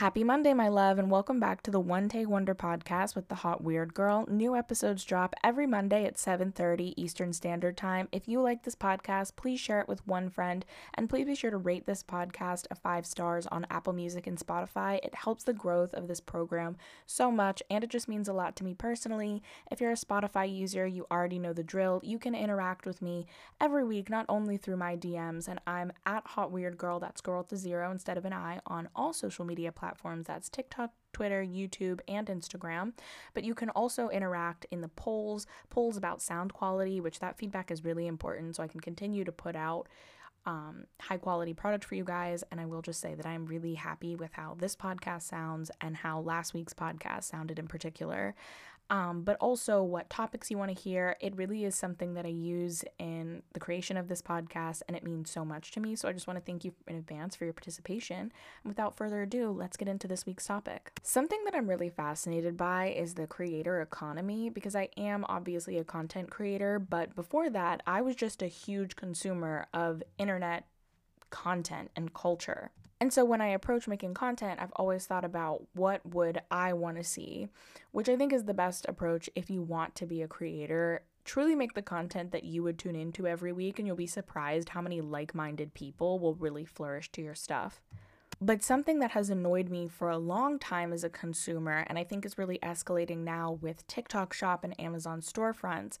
Happy Monday, my love, and welcome back to the One Take Wonder podcast with the Hot Weird Girl. New episodes drop every Monday at 7:30 Eastern Standard Time. If you like this podcast, please share it with one friend, and please be sure to rate this podcast a 5 stars on Apple Music and Spotify. It helps the growth of this program so much, and it just means a lot to me personally. If you're a Spotify user, you already know the drill. You can interact with me every week, not only through my DMs, and I'm at Hot Weird Girl, that's girl to zero instead of an I, on all social media platforms platforms that's TikTok, Twitter, YouTube, and Instagram. But you can also interact in the polls, polls about sound quality, which that feedback is really important so I can continue to put out um, high quality product for you guys. And I will just say that I'm really happy with how this podcast sounds and how last week's podcast sounded in particular um, but also what topics you want to hear. It really is something that I use in the creation of this podcast, and it means so much to me. So I just want to thank you in advance for your participation. And without further ado, let's get into this week's topic. Something that I'm really fascinated by is the creator economy because I am obviously a content creator, but before that, I was just a huge consumer of internet content and culture. And so when I approach making content, I've always thought about what would I want to see, which I think is the best approach if you want to be a creator. Truly make the content that you would tune into every week, and you'll be surprised how many like minded people will really flourish to your stuff. But something that has annoyed me for a long time as a consumer, and I think is really escalating now with TikTok Shop and Amazon storefronts,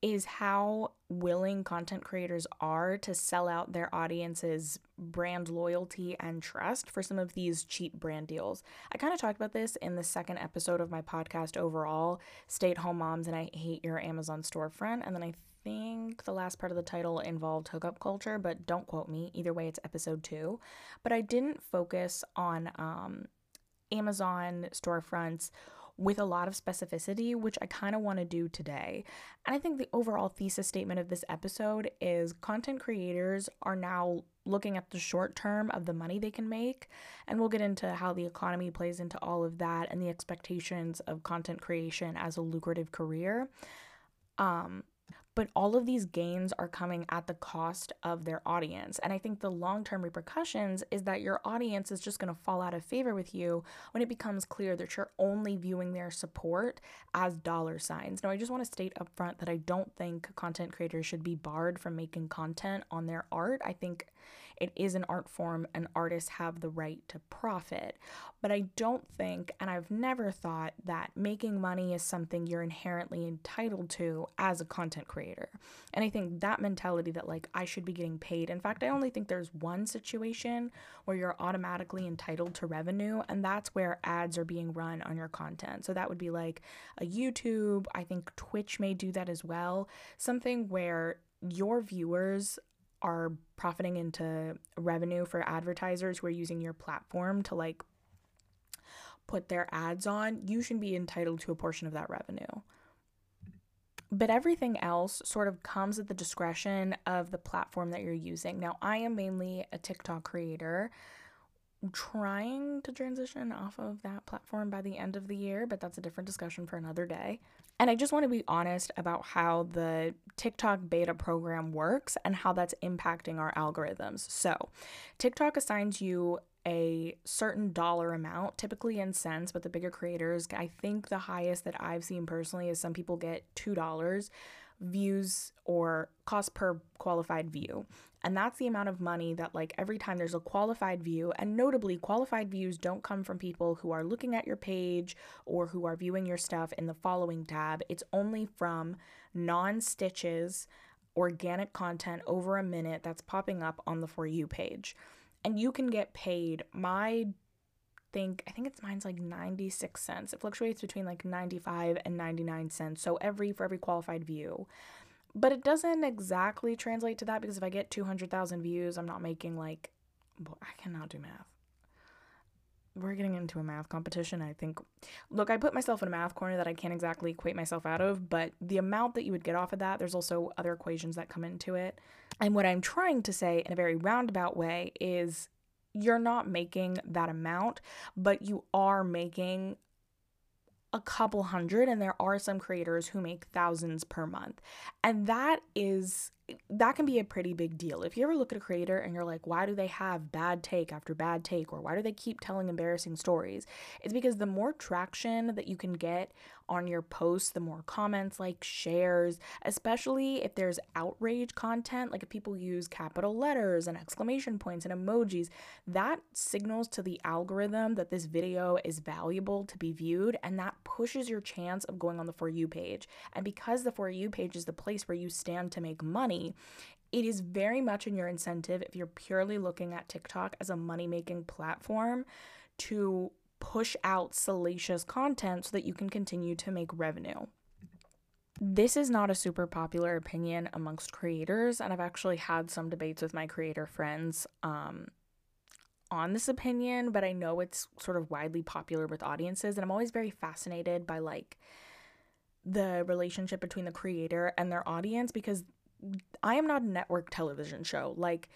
is how willing content creators are to sell out their audience's brand loyalty and trust for some of these cheap brand deals. I kind of talked about this in the second episode of my podcast overall, Stay at Home Moms and I Hate Your Amazon Storefront. And then I think the last part of the title involved hookup culture, but don't quote me. Either way, it's episode two. But I didn't focus on um, Amazon storefronts with a lot of specificity, which I kind of want to do today. And I think the overall thesis statement of this episode is content creators are now looking at the short term of the money they can make. And we'll get into how the economy plays into all of that and the expectations of content creation as a lucrative career. Um, but all of these gains are coming at the cost of their audience. And I think the long term repercussions is that your audience is just going to fall out of favor with you when it becomes clear that you're only viewing their support as dollar signs. Now, I just want to state up front that I don't think content creators should be barred from making content on their art. I think it is an art form and artists have the right to profit. But I don't think, and I've never thought, that making money is something you're inherently entitled to as a content creator. And I think that mentality that, like, I should be getting paid. In fact, I only think there's one situation where you're automatically entitled to revenue, and that's where ads are being run on your content. So that would be like a YouTube. I think Twitch may do that as well. Something where your viewers are profiting into revenue for advertisers who are using your platform to like put their ads on, you should be entitled to a portion of that revenue. But everything else sort of comes at the discretion of the platform that you're using. Now, I am mainly a TikTok creator trying to transition off of that platform by the end of the year, but that's a different discussion for another day. And I just want to be honest about how the TikTok beta program works and how that's impacting our algorithms. So, TikTok assigns you a certain dollar amount, typically in cents, but the bigger creators, I think the highest that I've seen personally is some people get $2 views or cost per qualified view. And that's the amount of money that, like, every time there's a qualified view, and notably, qualified views don't come from people who are looking at your page or who are viewing your stuff in the following tab. It's only from non stitches, organic content over a minute that's popping up on the For You page. And you can get paid. My think I think it's mine's like 96 cents. It fluctuates between like 95 and 99 cents. So every for every qualified view. But it doesn't exactly translate to that because if I get 200,000 views, I'm not making like I cannot do math. We're getting into a math competition. I think look, I put myself in a math corner that I can't exactly equate myself out of, but the amount that you would get off of that, there's also other equations that come into it. And what I'm trying to say in a very roundabout way is you're not making that amount, but you are making a couple hundred and there are some creators who make thousands per month. And that is that can be a pretty big deal. If you ever look at a creator and you're like, why do they have bad take after bad take, or why do they keep telling embarrassing stories? It's because the more traction that you can get on your posts, the more comments, like shares, especially if there's outrage content, like if people use capital letters and exclamation points and emojis, that signals to the algorithm that this video is valuable to be viewed and that pushes your chance of going on the For You page. And because the For You page is the place where you stand to make money, it is very much in your incentive if you're purely looking at TikTok as a money making platform to push out salacious content so that you can continue to make revenue. This is not a super popular opinion amongst creators, and I've actually had some debates with my creator friends um, on this opinion, but I know it's sort of widely popular with audiences, and I'm always very fascinated by like the relationship between the creator and their audience because I am not a network television show. Like,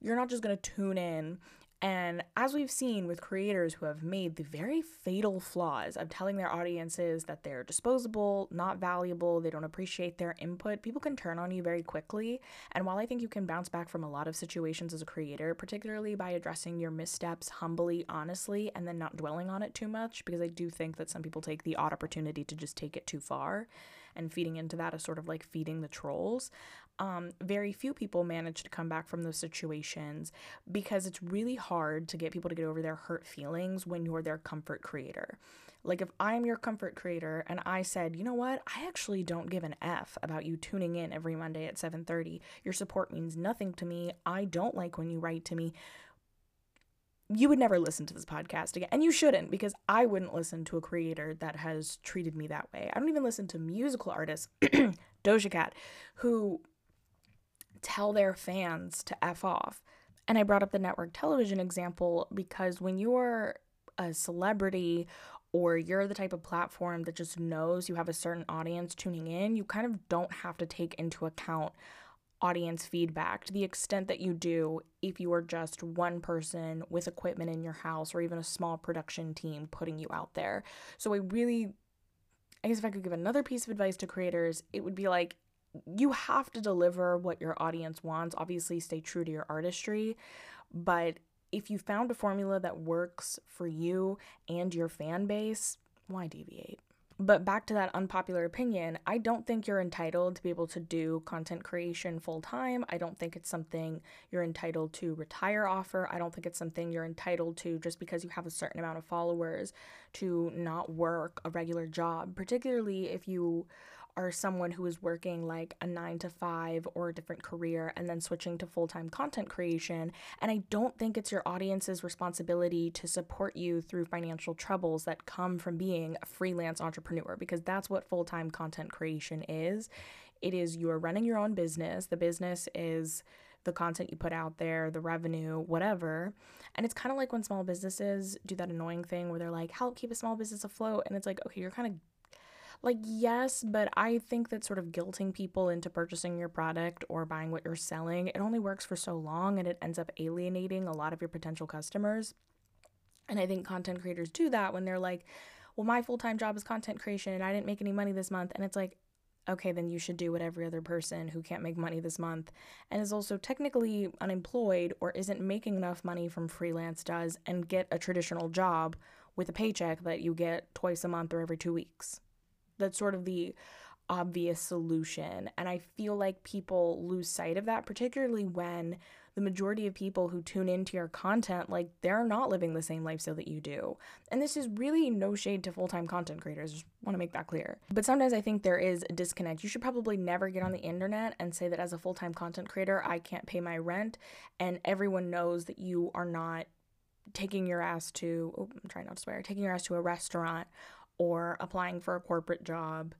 you're not just going to tune in and as we've seen with creators who have made the very fatal flaws of telling their audiences that they're disposable, not valuable, they don't appreciate their input, people can turn on you very quickly. And while I think you can bounce back from a lot of situations as a creator, particularly by addressing your missteps humbly, honestly, and then not dwelling on it too much, because I do think that some people take the odd opportunity to just take it too far and feeding into that is sort of like feeding the trolls um, very few people manage to come back from those situations because it's really hard to get people to get over their hurt feelings when you're their comfort creator. Like if I'm your comfort creator and I said, "You know what? I actually don't give an F about you tuning in every Monday at 7:30. Your support means nothing to me. I don't like when you write to me." You would never listen to this podcast again. And you shouldn't because I wouldn't listen to a creator that has treated me that way. I don't even listen to musical artists, Doja Cat, who tell their fans to F off. And I brought up the network television example because when you're a celebrity or you're the type of platform that just knows you have a certain audience tuning in, you kind of don't have to take into account audience feedback to the extent that you do if you are just one person with equipment in your house or even a small production team putting you out there. So I really I guess if I could give another piece of advice to creators, it would be like you have to deliver what your audience wants. Obviously, stay true to your artistry, but if you found a formula that works for you and your fan base, why deviate? But back to that unpopular opinion, I don't think you're entitled to be able to do content creation full time. I don't think it's something you're entitled to retire offer. I don't think it's something you're entitled to just because you have a certain amount of followers to not work a regular job, particularly if you are someone who is working like a nine to five or a different career and then switching to full time content creation. And I don't think it's your audience's responsibility to support you through financial troubles that come from being a freelance entrepreneur because that's what full time content creation is. It is you are running your own business, the business is the content you put out there, the revenue, whatever. And it's kind of like when small businesses do that annoying thing where they're like, help keep a small business afloat. And it's like, okay, you're kind of like, yes, but I think that sort of guilting people into purchasing your product or buying what you're selling, it only works for so long and it ends up alienating a lot of your potential customers. And I think content creators do that when they're like, well, my full time job is content creation and I didn't make any money this month. And it's like, okay, then you should do what every other person who can't make money this month and is also technically unemployed or isn't making enough money from freelance does and get a traditional job with a paycheck that you get twice a month or every two weeks. That's sort of the obvious solution. And I feel like people lose sight of that, particularly when the majority of people who tune into your content, like they're not living the same lifestyle that you do. And this is really no shade to full time content creators. Just want to make that clear. But sometimes I think there is a disconnect. You should probably never get on the internet and say that as a full time content creator, I can't pay my rent. And everyone knows that you are not taking your ass to, oh, I'm trying not to swear, taking your ass to a restaurant or applying for a corporate job.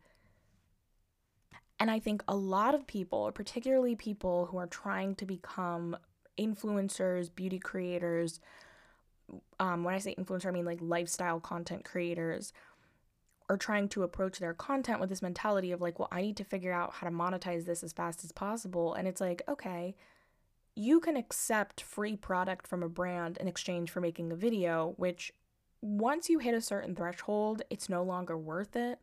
And I think a lot of people, particularly people who are trying to become influencers, beauty creators, um, when I say influencer, I mean like lifestyle content creators, are trying to approach their content with this mentality of like, well, I need to figure out how to monetize this as fast as possible. And it's like, okay, you can accept free product from a brand in exchange for making a video, which once you hit a certain threshold, it's no longer worth it.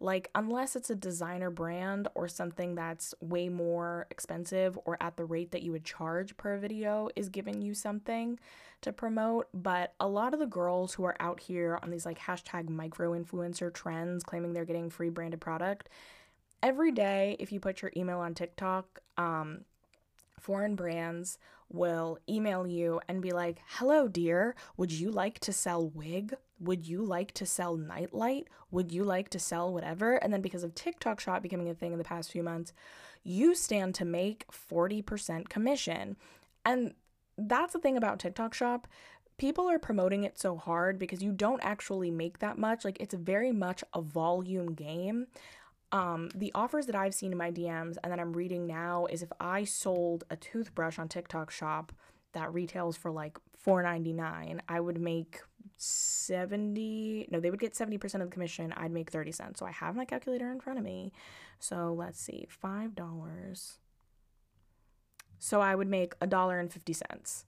Like, unless it's a designer brand or something that's way more expensive or at the rate that you would charge per video is giving you something to promote. But a lot of the girls who are out here on these like hashtag micro influencer trends claiming they're getting free branded product, every day, if you put your email on TikTok, um, foreign brands will email you and be like, Hello, dear, would you like to sell wig? Would you like to sell nightlight? Would you like to sell whatever? And then because of TikTok Shop becoming a thing in the past few months, you stand to make 40% commission. And that's the thing about TikTok Shop. People are promoting it so hard because you don't actually make that much. Like, it's very much a volume game. Um, the offers that I've seen in my DMs and that I'm reading now is if I sold a toothbrush on TikTok shop that retails for like $4.99, I would make 70 no they would get 70% of the commission. I'd make 30 cents. So i have my calculator in front of me. So let's see five dollars. So i would make a dollar and 50 cents.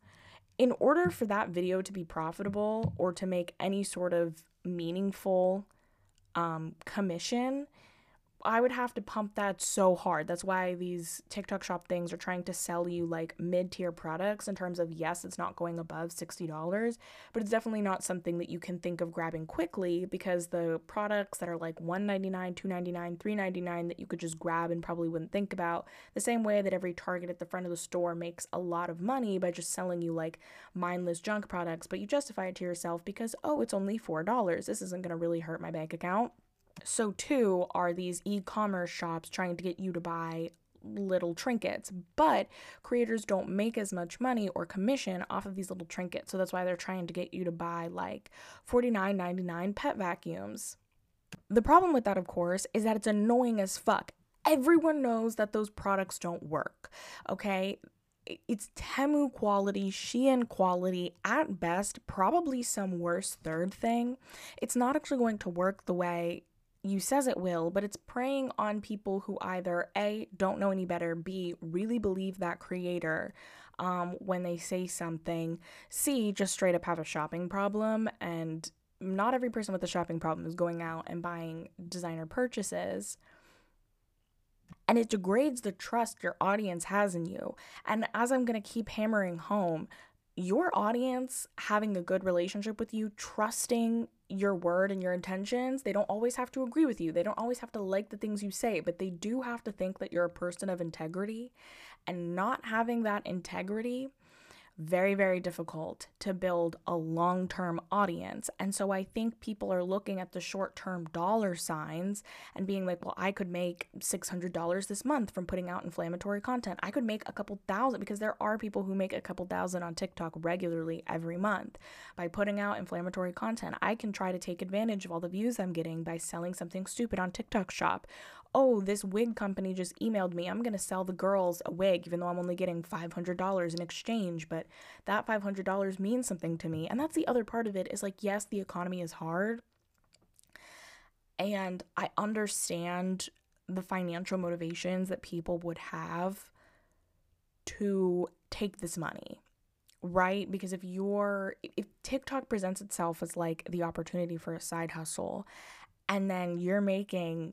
In order for that video to be profitable or to make any sort of meaningful um, commission I would have to pump that so hard. That's why these TikTok shop things are trying to sell you like mid tier products in terms of yes, it's not going above $60, but it's definitely not something that you can think of grabbing quickly because the products that are like 199, 299, 399 that you could just grab and probably wouldn't think about, the same way that every Target at the front of the store makes a lot of money by just selling you like mindless junk products, but you justify it to yourself because, oh, it's only $4. This isn't going to really hurt my bank account so too are these e-commerce shops trying to get you to buy little trinkets, but creators don't make as much money or commission off of these little trinkets. So that's why they're trying to get you to buy like $49.99 pet vacuums. The problem with that, of course, is that it's annoying as fuck. Everyone knows that those products don't work, okay? It's Temu quality, Shein quality, at best, probably some worse third thing. It's not actually going to work the way you says it will, but it's preying on people who either A, don't know any better, B, really believe that creator um, when they say something, C, just straight up have a shopping problem. And not every person with a shopping problem is going out and buying designer purchases. And it degrades the trust your audience has in you. And as I'm to keep hammering home, your audience having a good relationship with you, trusting your word and your intentions, they don't always have to agree with you. They don't always have to like the things you say, but they do have to think that you're a person of integrity. And not having that integrity very, very difficult to build a long term audience. And so I think people are looking at the short term dollar signs and being like, well, I could make $600 this month from putting out inflammatory content. I could make a couple thousand because there are people who make a couple thousand on TikTok regularly every month by putting out inflammatory content. I can try to take advantage of all the views I'm getting by selling something stupid on TikTok shop oh, this wig company just emailed me. I'm going to sell the girls a wig, even though I'm only getting $500 in exchange. But that $500 means something to me. And that's the other part of it is like, yes, the economy is hard. And I understand the financial motivations that people would have to take this money right because if you're if TikTok presents itself as like the opportunity for a side hustle and then you're making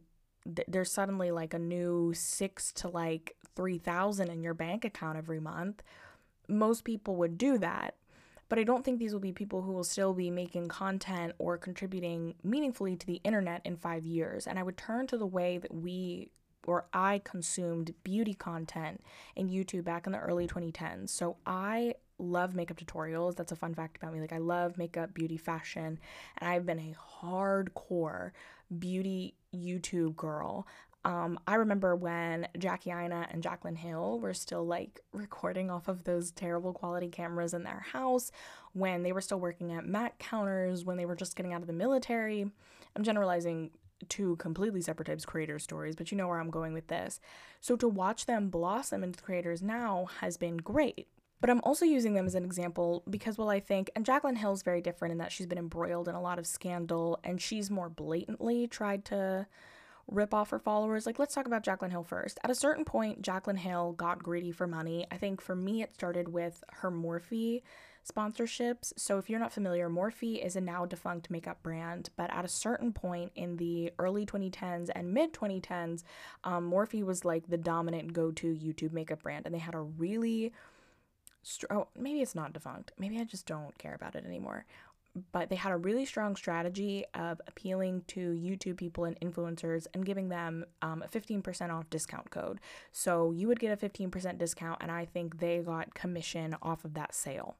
th- there's suddenly like a new six to like 3000 in your bank account every month most people would do that but i don't think these will be people who will still be making content or contributing meaningfully to the internet in five years and i would turn to the way that we or I consumed beauty content in YouTube back in the early 2010s. So I love makeup tutorials. That's a fun fact about me. Like I love makeup, beauty, fashion, and I've been a hardcore beauty YouTube girl. Um, I remember when Jackie Aina and Jaclyn Hill were still like recording off of those terrible quality cameras in their house, when they were still working at Mac counters, when they were just getting out of the military. I'm generalizing two completely separate types of creator stories, but you know where I'm going with this. So to watch them blossom into creators now has been great. But I'm also using them as an example because, well, I think, and Jaclyn Hill's very different in that she's been embroiled in a lot of scandal and she's more blatantly tried to rip off her followers. Like, let's talk about Jaclyn Hill first. At a certain point, Jaclyn Hill got greedy for money. I think for me, it started with her Morphe sponsorships. So, if you're not familiar, Morphe is a now defunct makeup brand, but at a certain point in the early 2010s and mid 2010s, um, Morphe was like the dominant go to YouTube makeup brand, and they had a really oh, maybe it's not defunct. Maybe I just don't care about it anymore but they had a really strong strategy of appealing to YouTube people and influencers and giving them um, a 15% off discount code. So you would get a 15% discount, and I think they got commission off of that sale.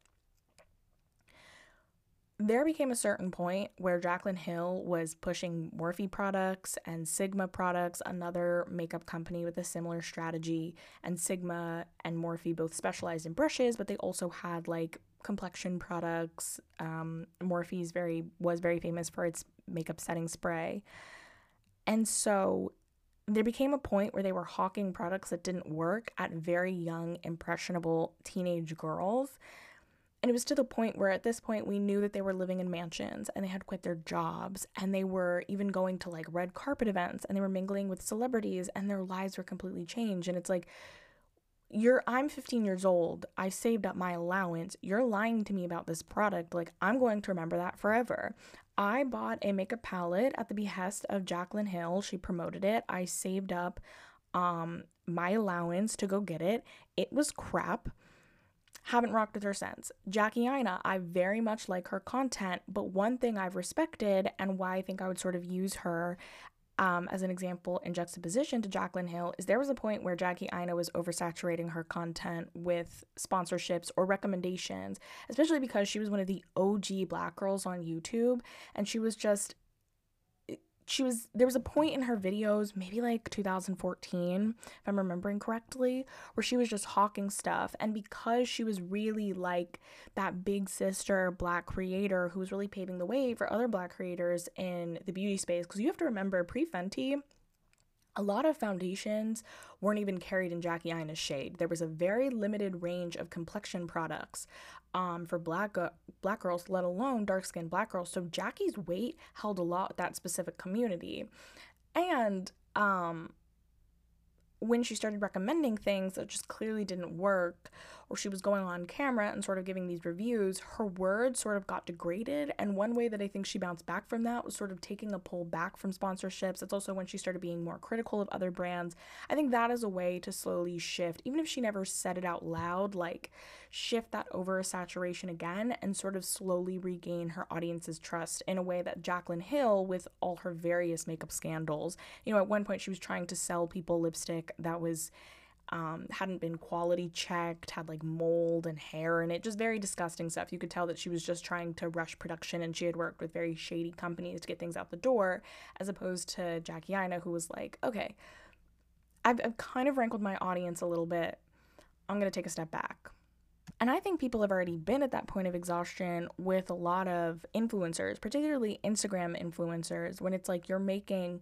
There became a certain point where Jaclyn Hill was pushing Morphe products and Sigma products, another makeup company with a similar strategy. And Sigma and Morphe both specialized in brushes, but they also had like complexion products. Um, Morphe's very was very famous for its makeup setting spray, and so there became a point where they were hawking products that didn't work at very young, impressionable teenage girls. And it was to the point where at this point we knew that they were living in mansions and they had quit their jobs and they were even going to like red carpet events and they were mingling with celebrities and their lives were completely changed. And it's like, you're I'm 15 years old. I saved up my allowance. You're lying to me about this product. Like I'm going to remember that forever. I bought a makeup palette at the behest of Jaclyn Hill. She promoted it. I saved up um my allowance to go get it. It was crap. Haven't rocked with her since. Jackie Aina, I very much like her content, but one thing I've respected and why I think I would sort of use her um, as an example in juxtaposition to Jaclyn Hill, is there was a point where Jackie Aina was oversaturating her content with sponsorships or recommendations, especially because she was one of the OG black girls on YouTube and she was just she was there was a point in her videos maybe like 2014 if i'm remembering correctly where she was just hawking stuff. And because she was really like that big sister black creator who was really paving the way for other black creators in the beauty space because you have to remember pre fenty a lot of foundations weren't even carried in Jackie Aina's shade. There was a very limited range of complexion products um, for black black girls, let alone dark skinned black girls. So Jackie's weight held a lot with that specific community, and um, when she started recommending things that just clearly didn't work, or she was going on camera and sort of giving these reviews, her words sort of got degraded. And one way that I think she bounced back from that was sort of taking a pull back from sponsorships. It's also when she started being more critical of other brands. I think that is a way to slowly shift, even if she never said it out loud, like shift that over saturation again and sort of slowly regain her audience's trust in a way that Jaclyn Hill, with all her various makeup scandals, you know, at one point she was trying to sell people lipstick that was um, hadn't been quality checked, had like mold and hair in it, just very disgusting stuff. You could tell that she was just trying to rush production and she had worked with very shady companies to get things out the door, as opposed to Jackie Aina, who was like, okay, I've, I've kind of rankled my audience a little bit. I'm going to take a step back. And I think people have already been at that point of exhaustion with a lot of influencers, particularly Instagram influencers, when it's like you're making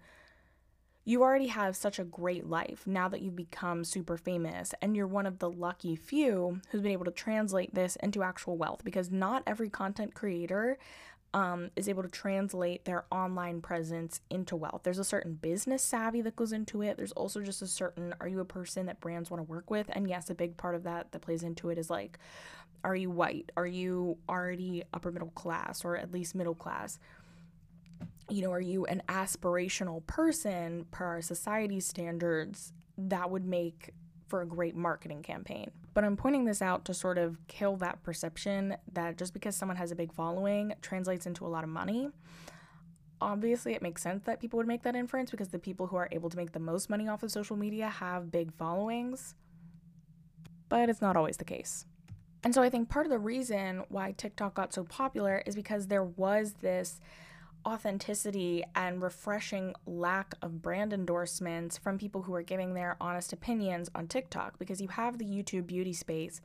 you already have such a great life now that you've become super famous, and you're one of the lucky few who's been able to translate this into actual wealth because not every content creator um, is able to translate their online presence into wealth. There's a certain business savvy that goes into it. There's also just a certain are you a person that brands want to work with? And yes, a big part of that that plays into it is like, are you white? Are you already upper middle class or at least middle class? You know, are you an aspirational person per our society standards that would make for a great marketing campaign? But I'm pointing this out to sort of kill that perception that just because someone has a big following translates into a lot of money. Obviously, it makes sense that people would make that inference because the people who are able to make the most money off of social media have big followings. But it's not always the case. And so I think part of the reason why TikTok got so popular is because there was this authenticity and refreshing lack of brand endorsements from people who are giving their honest opinions on TikTok because you have the YouTube beauty space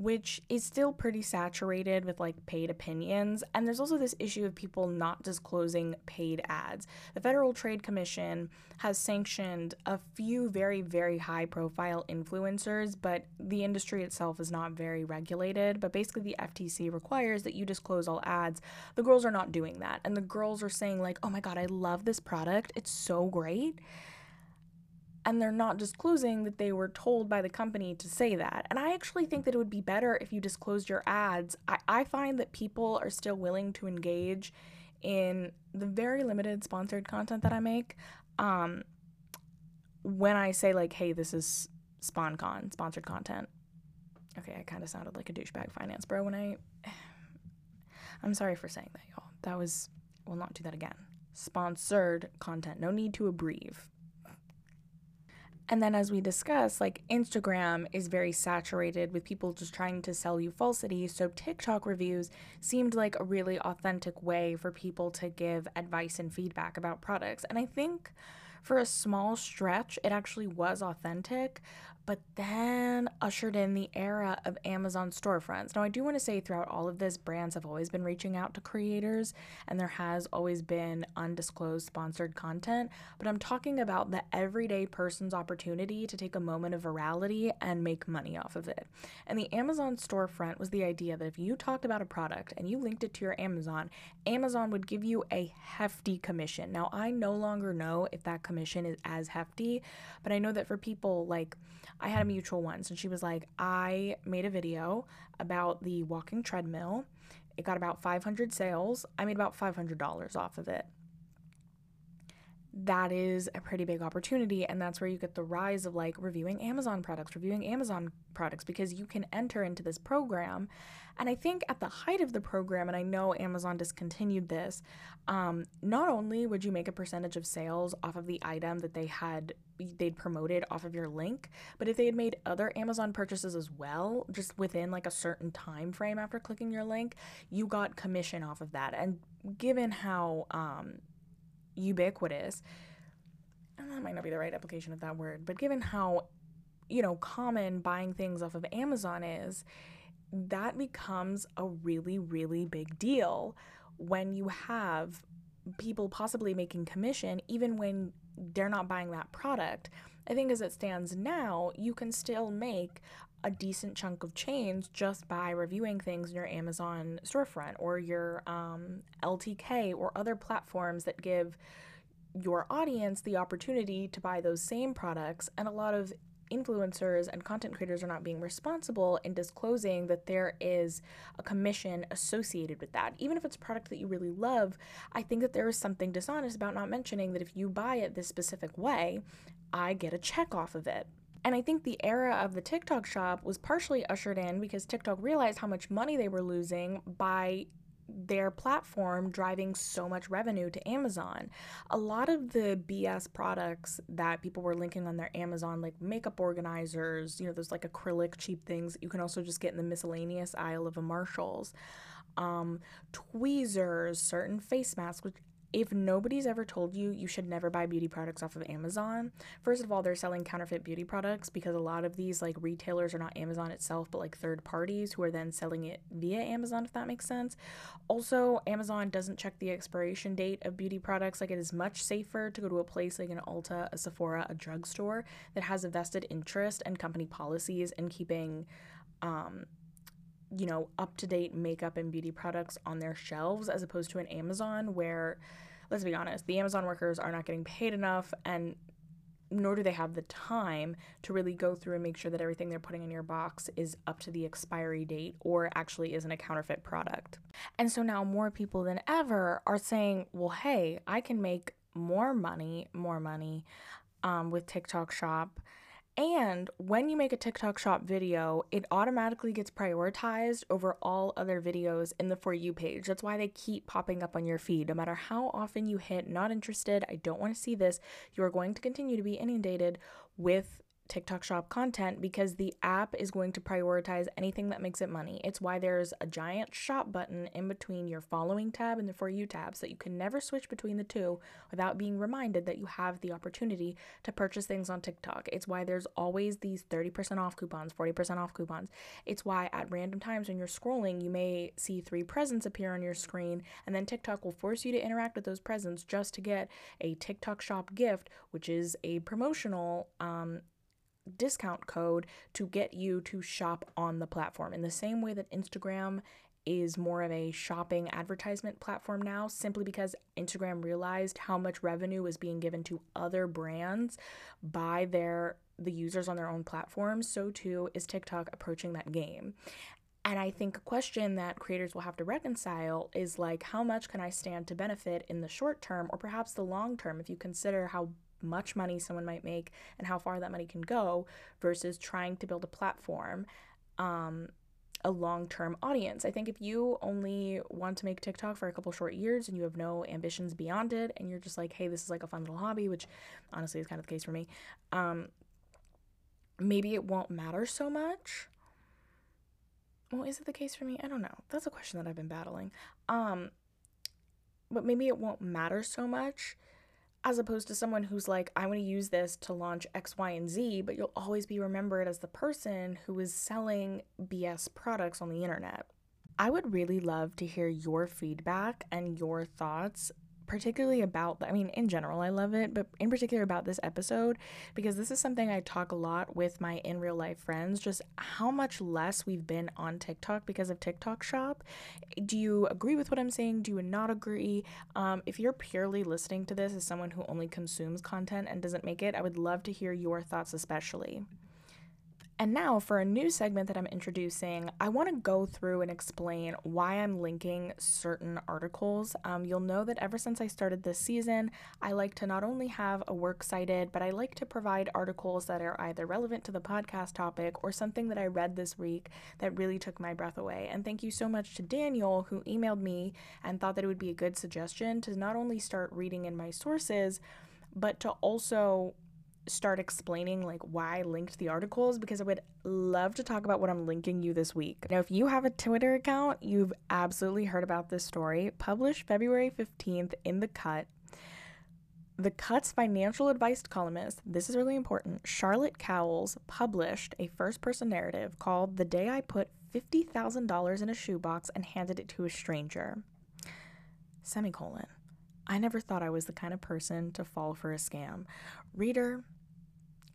which is still pretty saturated with like paid opinions. And there's also this issue of people not disclosing paid ads. The Federal Trade Commission has sanctioned a few very, very high profile influencers, but the industry itself is not very regulated. But basically, the FTC requires that you disclose all ads. The girls are not doing that. And the girls are saying, like, oh my God, I love this product. It's so great and they're not disclosing that they were told by the company to say that. And I actually think that it would be better if you disclosed your ads. I, I find that people are still willing to engage in the very limited sponsored content that I make. Um, when I say, like, hey, this is SponCon, sponsored content. Okay, I kind of sounded like a douchebag finance bro when I. I'm sorry for saying that, y'all. That was. We'll not do that again. Sponsored content. No need to abbreviate. And then, as we discussed, like Instagram is very saturated with people just trying to sell you falsity. So, TikTok reviews seemed like a really authentic way for people to give advice and feedback about products. And I think for a small stretch, it actually was authentic but then ushered in the era of Amazon storefronts. Now, I do want to say throughout all of this, brands have always been reaching out to creators, and there has always been undisclosed sponsored content. But I'm talking about the everyday person's opportunity to take a moment of virality and make money off of it. And the Amazon storefront was the idea that if you talked about a product and you linked it to your Amazon, Amazon would give you a hefty commission. Now, I no longer know if that commission is as hefty, but I know that for people like, I had a mutual once, and she was like, I made a video about the walking treadmill. It got about 500 sales. I made about $500 off of it. That is a pretty big opportunity, and that's where you get the rise of like reviewing Amazon products, reviewing Amazon products, because you can enter into this program and I think at the height of the program, and I know Amazon discontinued this, um, not only would you make a percentage of sales off of the item that they had they'd promoted off of your link, but if they had made other Amazon purchases as well, just within like a certain time frame after clicking your link, you got commission off of that. And given how um, ubiquitous, that might not be the right application of that word, but given how you know common buying things off of Amazon is, that becomes a really, really big deal when you have people possibly making commission, even when they're not buying that product. I think as it stands now, you can still make a decent chunk of change just by reviewing things in your Amazon storefront or your um, LTK or other platforms that give your audience the opportunity to buy those same products. And a lot of influencers and content creators are not being responsible in disclosing that there is a commission associated with that. Even if it's a product that you really love, I think that there is something dishonest about not mentioning that if you buy it this specific way, I get a check off of it. And I think the era of the TikTok shop was partially ushered in because TikTok realized how much money they were losing by their platform driving so much revenue to Amazon. A lot of the BS products that people were linking on their Amazon, like makeup organizers, you know, those like acrylic cheap things you can also just get in the miscellaneous aisle of a Marshalls. Um, tweezers, certain face masks, which if nobody's ever told you you should never buy beauty products off of Amazon, first of all, they're selling counterfeit beauty products because a lot of these like retailers are not Amazon itself, but like third parties who are then selling it via Amazon, if that makes sense. Also, Amazon doesn't check the expiration date of beauty products. Like it is much safer to go to a place like an Ulta, a Sephora, a drugstore that has a vested interest and company policies in keeping um, you know, up to date makeup and beauty products on their shelves as opposed to an Amazon where, let's be honest, the Amazon workers are not getting paid enough and nor do they have the time to really go through and make sure that everything they're putting in your box is up to the expiry date or actually isn't a counterfeit product. And so now more people than ever are saying, well, hey, I can make more money, more money um, with TikTok Shop and when you make a TikTok shop video, it automatically gets prioritized over all other videos in the For You page. That's why they keep popping up on your feed. No matter how often you hit not interested, I don't want to see this, you are going to continue to be inundated with TikTok shop content because the app is going to prioritize anything that makes it money. It's why there's a giant shop button in between your following tab and the For You tab so that you can never switch between the two without being reminded that you have the opportunity to purchase things on TikTok. It's why there's always these 30% off coupons, 40% off coupons. It's why at random times when you're scrolling, you may see three presents appear on your screen, and then TikTok will force you to interact with those presents just to get a TikTok shop gift, which is a promotional um, discount code to get you to shop on the platform. In the same way that Instagram is more of a shopping advertisement platform now simply because Instagram realized how much revenue was being given to other brands by their the users on their own platforms so too is TikTok approaching that game. And I think a question that creators will have to reconcile is like, how much can I stand to benefit in the short term or perhaps the long term if you consider how much money someone might make and how far that money can go versus trying to build a platform, um, a long term audience. I think if you only want to make TikTok for a couple short years and you have no ambitions beyond it and you're just like, hey, this is like a fun little hobby, which honestly is kind of the case for me, um, maybe it won't matter so much well, is it the case for me? I don't know. That's a question that I've been battling. Um, but maybe it won't matter so much as opposed to someone who's like, I want to use this to launch X, Y, and Z, but you'll always be remembered as the person who is selling BS products on the internet. I would really love to hear your feedback and your thoughts particularly about I mean in general I love it, but in particular about this episode because this is something I talk a lot with my in real life friends just how much less we've been on TikTok because of TikTok shop. Do you agree with what I'm saying? Do you not agree? Um, if you're purely listening to this as someone who only consumes content and doesn't make it, I would love to hear your thoughts especially. And now, for a new segment that I'm introducing, I want to go through and explain why I'm linking certain articles. Um, you'll know that ever since I started this season, I like to not only have a works cited, but I like to provide articles that are either relevant to the podcast topic or something that I read this week that really took my breath away. And thank you so much to Daniel, who emailed me and thought that it would be a good suggestion to not only start reading in my sources, but to also start explaining like why I linked the articles because I would love to talk about what I'm linking you this week. Now, if you have a Twitter account, you've absolutely heard about this story. Published February 15th in The Cut. The Cut's financial advice columnist, this is really important, Charlotte Cowles published a first person narrative called The Day I Put $50,000 in a Shoebox and Handed It to a Stranger. Semicolon. I never thought I was the kind of person to fall for a scam. Reader,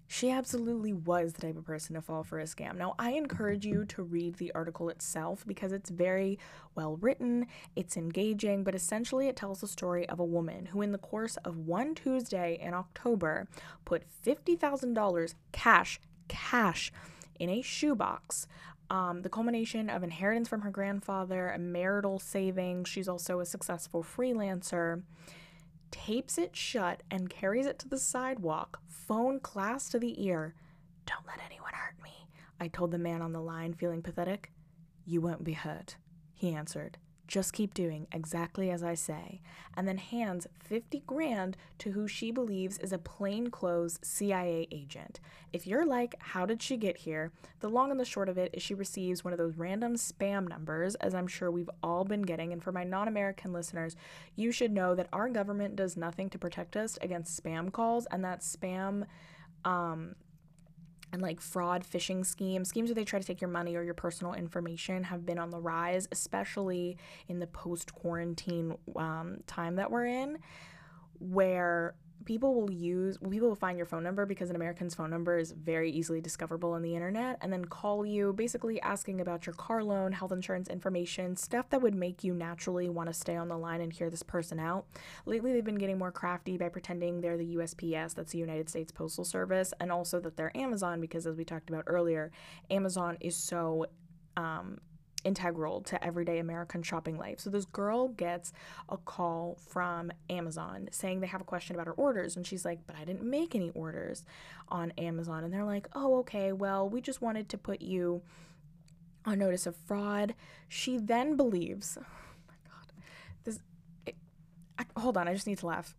she absolutely was the type of person to fall for a scam. Now, I encourage you to read the article itself because it's very well written, it's engaging, but essentially it tells the story of a woman who, in the course of one Tuesday in October, put $50,000 cash, cash, in a shoebox. Um, the culmination of inheritance from her grandfather, a marital savings. She's also a successful freelancer tapes it shut, and carries it to the sidewalk, phone clasped to the ear. Don't let anyone hurt me, I told the man on the line, feeling pathetic. You won't be hurt, he answered. Just keep doing exactly as I say, and then hands 50 grand to who she believes is a plainclothes CIA agent. If you're like, how did she get here? The long and the short of it is she receives one of those random spam numbers, as I'm sure we've all been getting. And for my non American listeners, you should know that our government does nothing to protect us against spam calls, and that spam um, and like fraud phishing schemes, schemes where they try to take your money or your personal information have been on the rise, especially in the post quarantine um, time that we're in, where people will use people will find your phone number because an American's phone number is very easily discoverable on the internet and then call you basically asking about your car loan, health insurance information, stuff that would make you naturally want to stay on the line and hear this person out. Lately they've been getting more crafty by pretending they're the USPS, that's the United States Postal Service, and also that they're Amazon because as we talked about earlier, Amazon is so um, integral to everyday American shopping life. So this girl gets a call from Amazon saying they have a question about her orders and she's like, "But I didn't make any orders on Amazon." And they're like, "Oh, okay. Well, we just wanted to put you on notice of fraud." She then believes, "Oh my god. This it, I, hold on, I just need to laugh.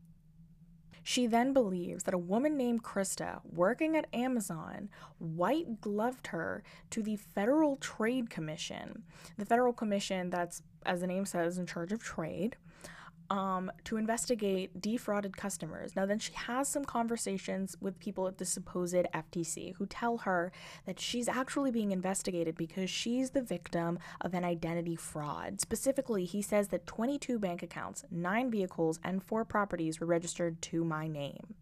She then believes that a woman named Krista, working at Amazon, white gloved her to the Federal Trade Commission. The Federal Commission, that's, as the name says, in charge of trade um, to investigate defrauded customers. Now, then she has some conversations with people at the supposed FTC who tell her that she's actually being investigated because she's the victim of an identity fraud. Specifically, he says that 22 bank accounts, nine vehicles, and four properties were registered to my name.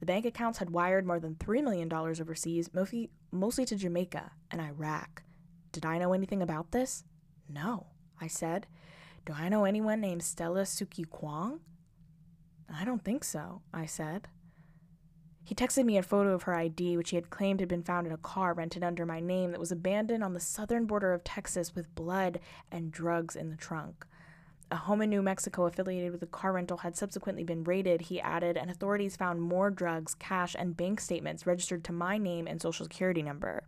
The bank accounts had wired more than $3 million overseas, mostly, mostly to Jamaica and Iraq. Did I know anything about this? No, I said. Do I know anyone named Stella Suki Kwong? I don't think so, I said. He texted me a photo of her ID, which he had claimed had been found in a car rented under my name that was abandoned on the southern border of Texas with blood and drugs in the trunk. A home in New Mexico affiliated with the car rental had subsequently been raided, he added, and authorities found more drugs, cash, and bank statements registered to my name and social security number.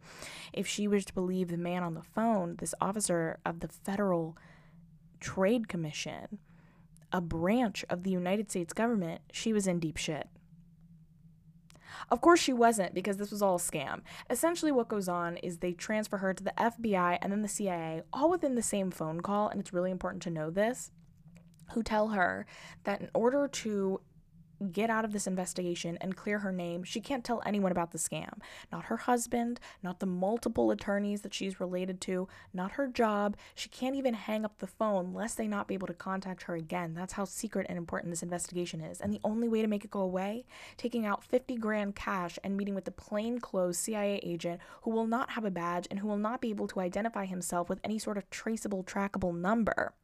If she was to believe the man on the phone, this officer of the Federal Trade Commission, a branch of the United States government, she was in deep shit. Of course, she wasn't because this was all a scam. Essentially, what goes on is they transfer her to the FBI and then the CIA, all within the same phone call, and it's really important to know this, who tell her that in order to get out of this investigation and clear her name, she can't tell anyone about the scam. Not her husband, not the multiple attorneys that she's related to, not her job. She can't even hang up the phone lest they not be able to contact her again. That's how secret and important this investigation is. And the only way to make it go away, taking out 50 grand cash and meeting with the plainclothes CIA agent who will not have a badge and who will not be able to identify himself with any sort of traceable, trackable number.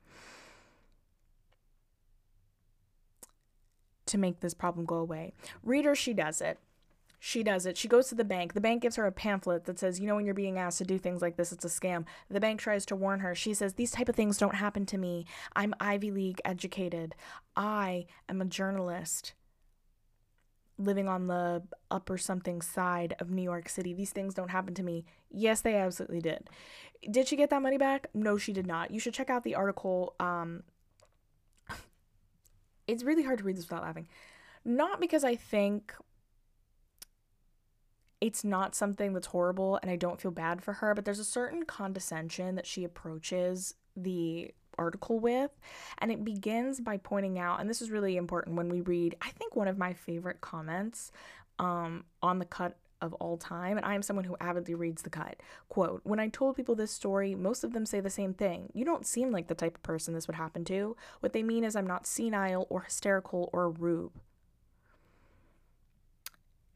To make this problem go away. Reader, she does it. She does it. She goes to the bank. The bank gives her a pamphlet that says, "You know, when you're being asked to do things like this, it's a scam." The bank tries to warn her. She says, "These type of things don't happen to me. I'm Ivy League educated. I am a journalist." living on the upper something side of New York City. These things don't happen to me. Yes, they absolutely did. Did she get that money back? No, she did not. You should check out the article um, it's really hard to read this without laughing. Not because I think it's not something that's horrible and I don't feel bad for her, but there's a certain condescension that she approaches the article with. And it begins by pointing out, and this is really important when we read, I think one of my favorite comments um, on the cut of all time, and I am someone who avidly reads the cut. Quote When I told people this story, most of them say the same thing. You don't seem like the type of person this would happen to. What they mean is I'm not senile or hysterical or a rube.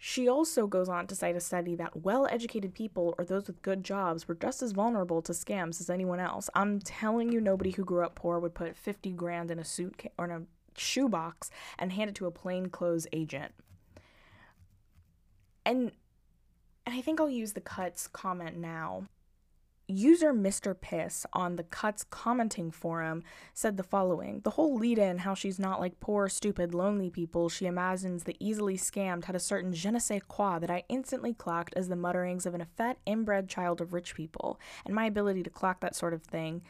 She also goes on to cite a study that well educated people or those with good jobs were just as vulnerable to scams as anyone else. I'm telling you, nobody who grew up poor would put 50 grand in a suit or in a shoebox and hand it to a plainclothes agent. And and I think I'll use the Cuts comment now. User Mr. Piss on the Cuts commenting forum said the following The whole lead in, how she's not like poor, stupid, lonely people she imagines the easily scammed, had a certain je ne sais quoi that I instantly clocked as the mutterings of an effete, inbred child of rich people. And my ability to clock that sort of thing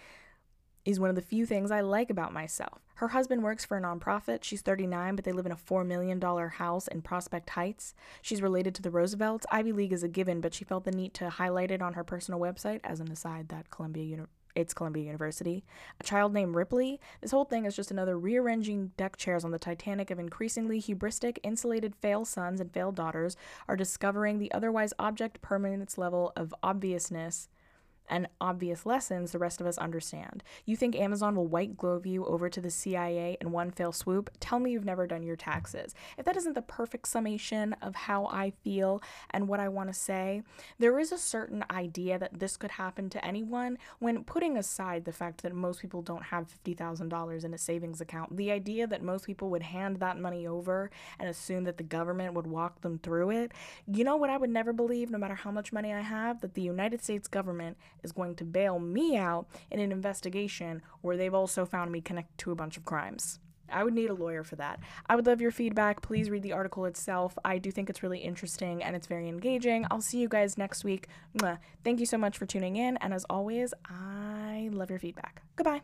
is one of the few things I like about myself. Her husband works for a nonprofit. She's 39, but they live in a $4 million house in Prospect Heights. She's related to the Roosevelts. Ivy League is a given, but she felt the need to highlight it on her personal website as an aside that Columbia Uni- it's Columbia University. A child named Ripley. This whole thing is just another rearranging deck chairs on the Titanic of increasingly hubristic, insulated fail sons and failed daughters are discovering the otherwise object permanence level of obviousness and obvious lessons the rest of us understand. You think Amazon will white glove you over to the CIA in one fell swoop? Tell me you've never done your taxes. If that isn't the perfect summation of how I feel and what I want to say, there is a certain idea that this could happen to anyone when putting aside the fact that most people don't have $50,000 in a savings account. The idea that most people would hand that money over and assume that the government would walk them through it. You know what I would never believe, no matter how much money I have, that the United States government is going to bail me out in an investigation where they've also found me connected to a bunch of crimes. I would need a lawyer for that. I would love your feedback. Please read the article itself. I do think it's really interesting and it's very engaging. I'll see you guys next week. Thank you so much for tuning in. And as always, I love your feedback. Goodbye.